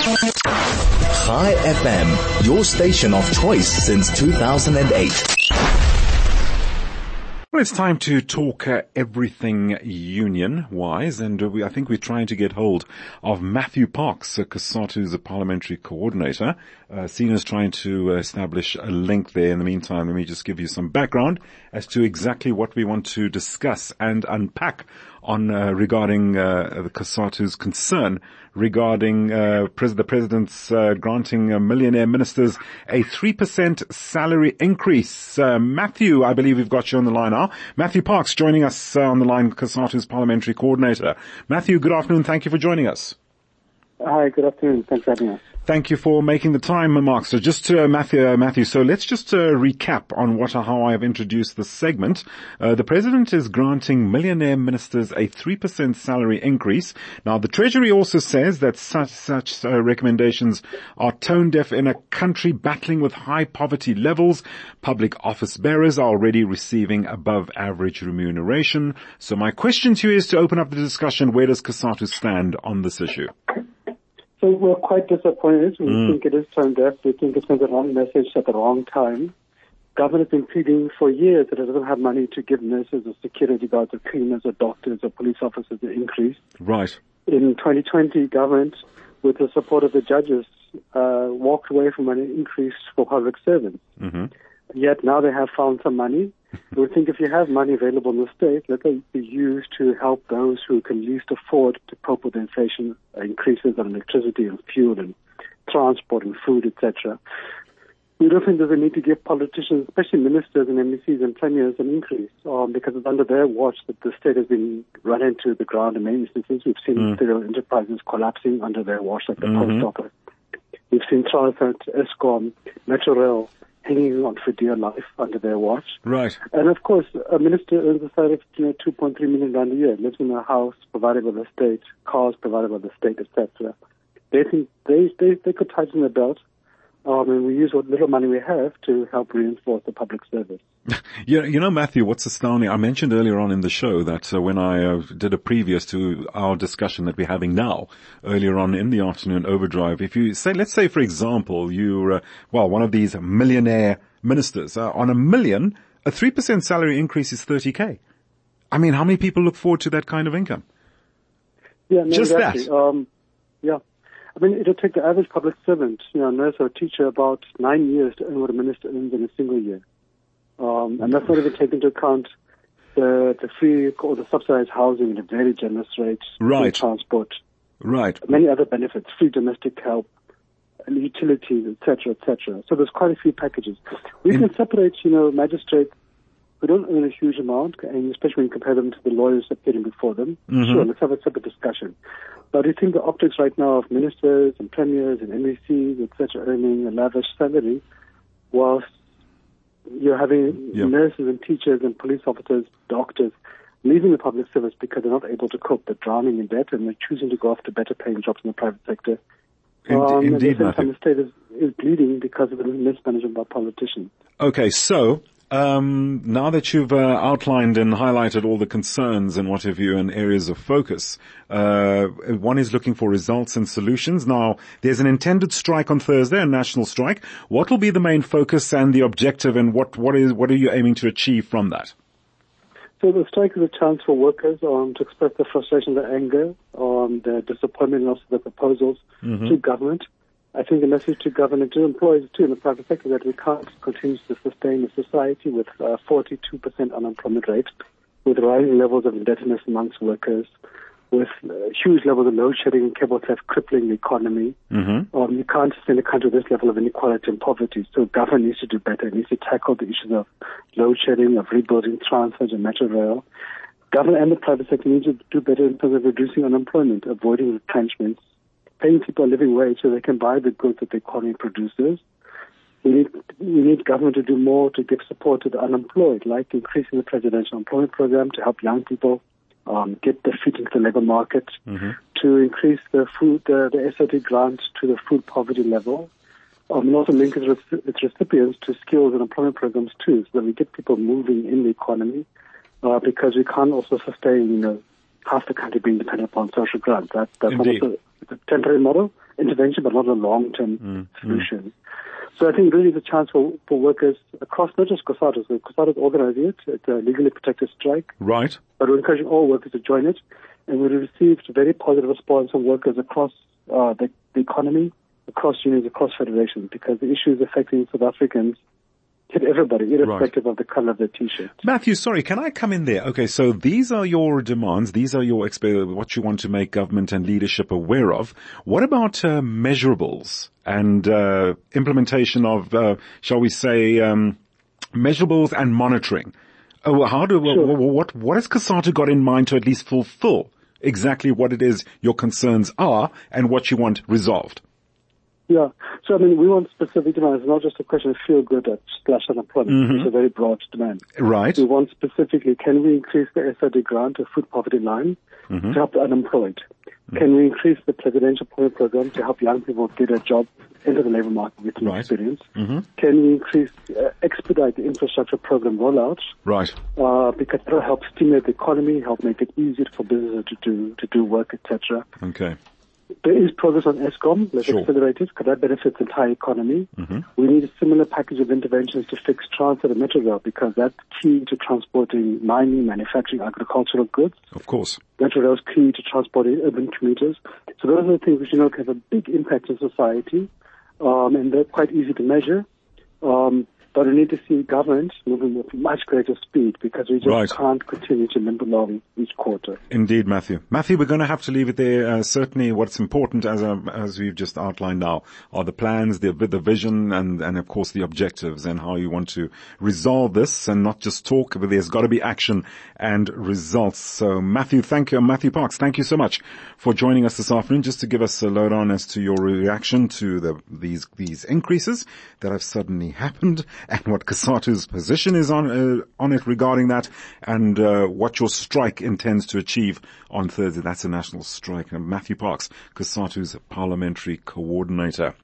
Chai FM, your station of choice since 2008. Well, it's time to talk uh, everything union-wise, and uh, we, I think we're trying to get hold of Matthew Parks, uh, COSATU's parliamentary coordinator. Uh, Sina's trying to establish a link there. In the meantime, let me just give you some background as to exactly what we want to discuss and unpack on uh, regarding uh, the COSATU's concern regarding uh, the president's uh, granting uh, millionaire ministers a 3% salary increase. Uh, Matthew, I believe we've got you on the line now. Matthew Parks joining us on the line, COSATU's parliamentary coordinator. Matthew, good afternoon. Thank you for joining us. Hi, good afternoon. Thanks for having us. Thank you for making the time, Mark. So just to uh, Matthew, uh, Matthew, so let's just uh, recap on what how I have introduced this segment. Uh, the president is granting millionaire ministers a 3% salary increase. Now, the Treasury also says that such, such uh, recommendations are tone deaf in a country battling with high poverty levels. Public office bearers are already receiving above average remuneration. So my question to you is to open up the discussion, where does COSATU stand on this issue? So we're quite disappointed. We mm. think it is tone deaf. We think it sends the wrong message at the wrong time. Government has been pleading for years that it doesn't have money to give nurses or security guards or cleaners or doctors or police officers an increase. Right. In 2020, government, with the support of the judges, uh, walked away from an increase for public servants. Mm-hmm. Yet now they have found some money we think if you have money available in the state, let it be used to help those who can least afford to cope with inflation increases on electricity and fuel and transport and food, etc. We don't think there's a need to give politicians, especially ministers and MECs and premiers, an increase um, because it's under their watch that the state has been run into the ground in many instances. We've seen mm. federal enterprises collapsing under their watch, like the mm-hmm. post office. We've seen Transnet, Eskom, Metrorail, hanging on for dear life under their watch. Right. And of course, a minister earns a salary of you know, 2.3 million rand a year, lives in a house provided by the state, cars provided by the state, etc. They think they, they, they could tighten their belt um, and we use what little money we have to help reinforce the public service. yeah, you know, Matthew, what's astounding? I mentioned earlier on in the show that uh, when I uh, did a previous to our discussion that we're having now, earlier on in the afternoon overdrive, if you say, let's say, for example, you're, uh, well, one of these millionaire ministers, uh, on a million, a 3% salary increase is 30k. I mean, how many people look forward to that kind of income? Yeah, no, Just exactly. that. Um, yeah. I mean, it'll take the average public servant, you know, nurse or teacher about nine years to earn what a minister earns in a single year. Um, and that's not even taking into account the, the free or the subsidized housing at a very generous rate, right. transport, right, many other benefits, free domestic help, and utilities, etc., etc. So there's quite a few packages. We in, can separate, you know, magistrates who don't earn a huge amount, and especially when you compare them to the lawyers that getting before them. Mm-hmm. Sure, let's have a separate discussion. But I think the optics right now of ministers and premiers and MECs, etc., earning a lavish salary, whilst you're having yep. nurses and teachers and police officers, doctors, leaving the public service because they're not able to cope. They're drowning in debt and they're choosing to go after better paying jobs in the private sector. Um, Indeed, the same the state is, is bleeding because of the mismanagement by politicians. Okay, so um, now that you've uh, outlined and highlighted all the concerns and what have you and areas of focus, uh, one is looking for results and solutions. Now, there's an intended strike on Thursday, a national strike. What will be the main focus and the objective, and what what is what are you aiming to achieve from that? So the strike is a chance for workers um, to express their frustration, their anger, um, their disappointment, and also their proposals mm-hmm. to government. I think the message to government, to employers too in the private sector that we can't continue to sustain a society with uh, 42% unemployment rate, with rising levels of indebtedness amongst workers, with uh, huge levels of load shedding and cable theft crippling the economy. Mm-hmm. Um, you can't sustain a country with this level of inequality and poverty. So government needs to do better. It needs to tackle the issues of load shedding, of rebuilding Transnet and metro rail. Government and the private sector need to do better in terms of reducing unemployment, avoiding retrenchments, paying people a living wage so they can buy the goods that the economy produces. We need, we need government to do more to give support to the unemployed, like increasing the presidential employment program to help young people um, get their feet into the labor market, mm-hmm. to increase the food, the, the SRD grant to the food poverty level, um, and also link its, its recipients to skills and employment programs too, so that we get people moving in the economy, uh, because we can't also sustain, you know, half the country being dependent upon social grants. That, that's Indeed. not a, a temporary model. intervention, but not a long-term mm, solution. So I think really the chance for, for workers across, not just COSATU, so COSATU is organizing it, it's a legally protected strike. Right. But we're encouraging all workers to join it. And we received very positive response from workers across uh, the, the economy, across unions, across federations, because the issues affecting South Africans everybody, irrespective right. of the color of the t-shirt. Matthew, sorry, can I come in there? Okay, so these are your demands. These are your what you want to make government and leadership aware of. What about uh, measurables and uh, implementation of, uh, shall we say, um, measurables and monitoring? Oh, how do sure. what, what what has COSATU got in mind to at least fulfill exactly what it is your concerns are and what you want resolved? Yeah. So, I mean, we want specific demands, It's not just a question of feel good at slash unemployment. Mm-hmm. It's a very broad demand. Right. We want specifically, can we increase the SRD grant, a food poverty line, mm-hmm. to help the unemployed? Mm-hmm. Can we increase the presidential employment program to help young people get a job into the labor market with right. experience? Mm-hmm. Can we increase, uh, expedite the infrastructure program rollout? Right. Uh, because that will help stimulate the economy, help make it easier for businesses to do, to do work, etc. Okay. There is progress on Eskom. Let's sure. accelerate it because that benefits the entire economy. Mm-hmm. We need a similar package of interventions to fix Transnet and metro rail because that's key to transporting mining, manufacturing, agricultural goods. Of course. Metro rail is key to transporting urban commuters. So those are the things which you know have a big impact on society, um, and they're quite easy to measure. Um, but we need to see government moving with much greater speed because we just right. can't continue to limp along each quarter. Indeed, Matthew. Matthew, we're going to have to leave it there. Uh, certainly what's important as, uh, as we've just outlined now are the plans, the, the vision and, and of course the objectives and how you want to resolve this and not just talk, but there's got to be action and results. So Matthew, thank you. Matthew Parks, thank you so much for joining us this afternoon just to give us a lowdown as to your reaction to the, these, these increases that have suddenly happened and what COSATU's position is on uh, on it regarding that, and uh, what your strike intends to achieve on Thursday. That's a national strike. Matthew Parks, COSATU's parliamentary coordinator.